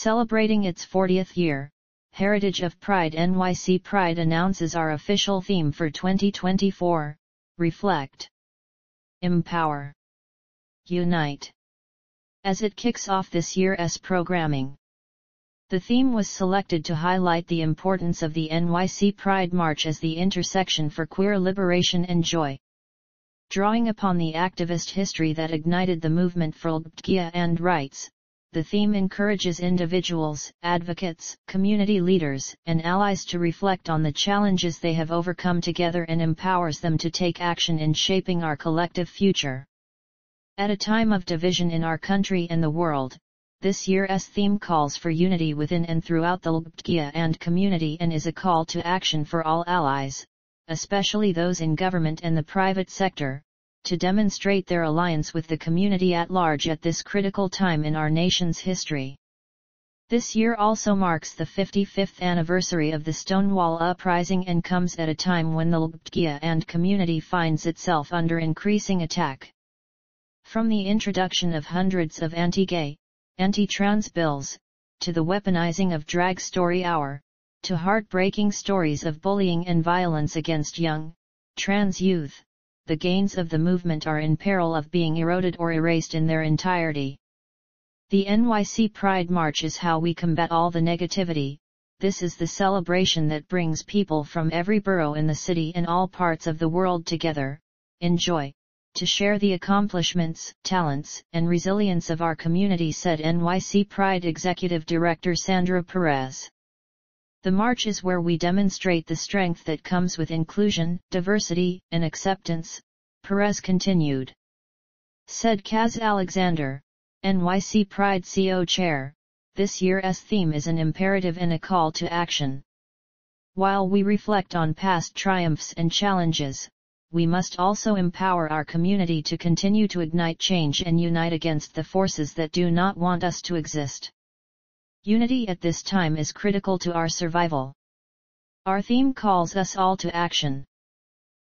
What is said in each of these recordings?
Celebrating its 40th year, Heritage of Pride NYC Pride announces our official theme for 2024, Reflect, Empower, Unite. As it kicks off this year's programming. The theme was selected to highlight the importance of the NYC Pride March as the intersection for queer liberation and joy. Drawing upon the activist history that ignited the movement for LGBTQ and rights, the theme encourages individuals, advocates, community leaders, and allies to reflect on the challenges they have overcome together and empowers them to take action in shaping our collective future. At a time of division in our country and the world, this year's theme calls for unity within and throughout the LGBTQ and community and is a call to action for all allies, especially those in government and the private sector, to demonstrate their alliance with the community at large at this critical time in our nation's history. This year also marks the 55th anniversary of the Stonewall Uprising and comes at a time when the LGBTQ and community finds itself under increasing attack. From the introduction of hundreds of anti-gay, anti-trans bills, to the weaponizing of Drag Story Hour, to heartbreaking stories of bullying and violence against young, trans youth, the gains of the movement are in peril of being eroded or erased in their entirety. The NYC Pride March is how we combat all the negativity, this is the celebration that brings people from every borough in the city and all parts of the world together, enjoy, to share the accomplishments, talents, and resilience of our community said NYC Pride Executive Director Sandra Perez. The march is where we demonstrate the strength that comes with inclusion, diversity, and acceptance, Perez continued. Said Kazz Alexander, NYC Pride CO Chair, this year's theme is an imperative and a call to action. While we reflect on past triumphs and challenges, we must also empower our community to continue to ignite change and unite against the forces that do not want us to exist. Unity at this time is critical to our survival. Our theme calls us all to action.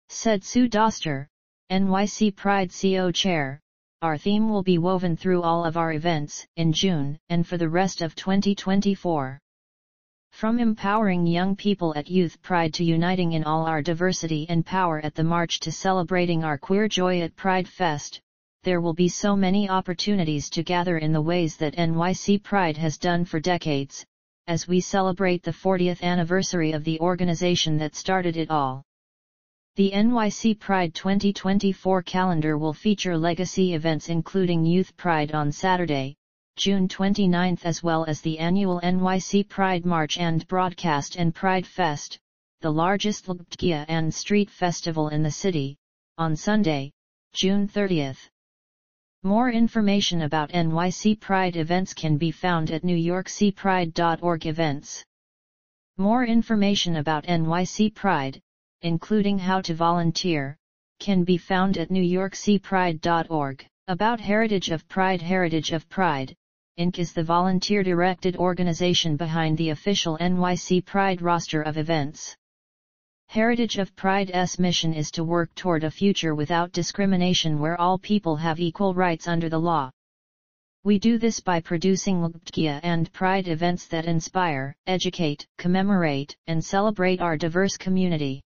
Said Sue Doster, NYC Pride CO Chair, our theme will be woven through all of our events in June and for the rest of 2024. From empowering young people at Youth Pride to uniting in all our diversity and power at the march to celebrating our queer joy at Pride Fest, there will be so many opportunities to gather in the ways that NYC Pride has done for decades, as we celebrate the 40th anniversary of the organization that started it all. The NYC Pride 2024 calendar will feature legacy events including Youth Pride on Saturday, June 29 as well as the annual NYC Pride March and Broadcast and Pride Fest, the largest LGBTQ and street festival in the city, on Sunday, June 30. More information about NYC Pride events can be found at nycpride.org events. More information about NYC Pride, including how to volunteer, can be found at nycpride.org. About Heritage of Pride Heritage of Pride, Inc. is the volunteer-directed organization behind the official NYC Pride roster of events. Heritage of Pride's mission is to work toward a future without discrimination where all people have equal rights under the law. We do this by producing LGBTQ and Pride events that inspire, educate, commemorate, and celebrate our diverse community.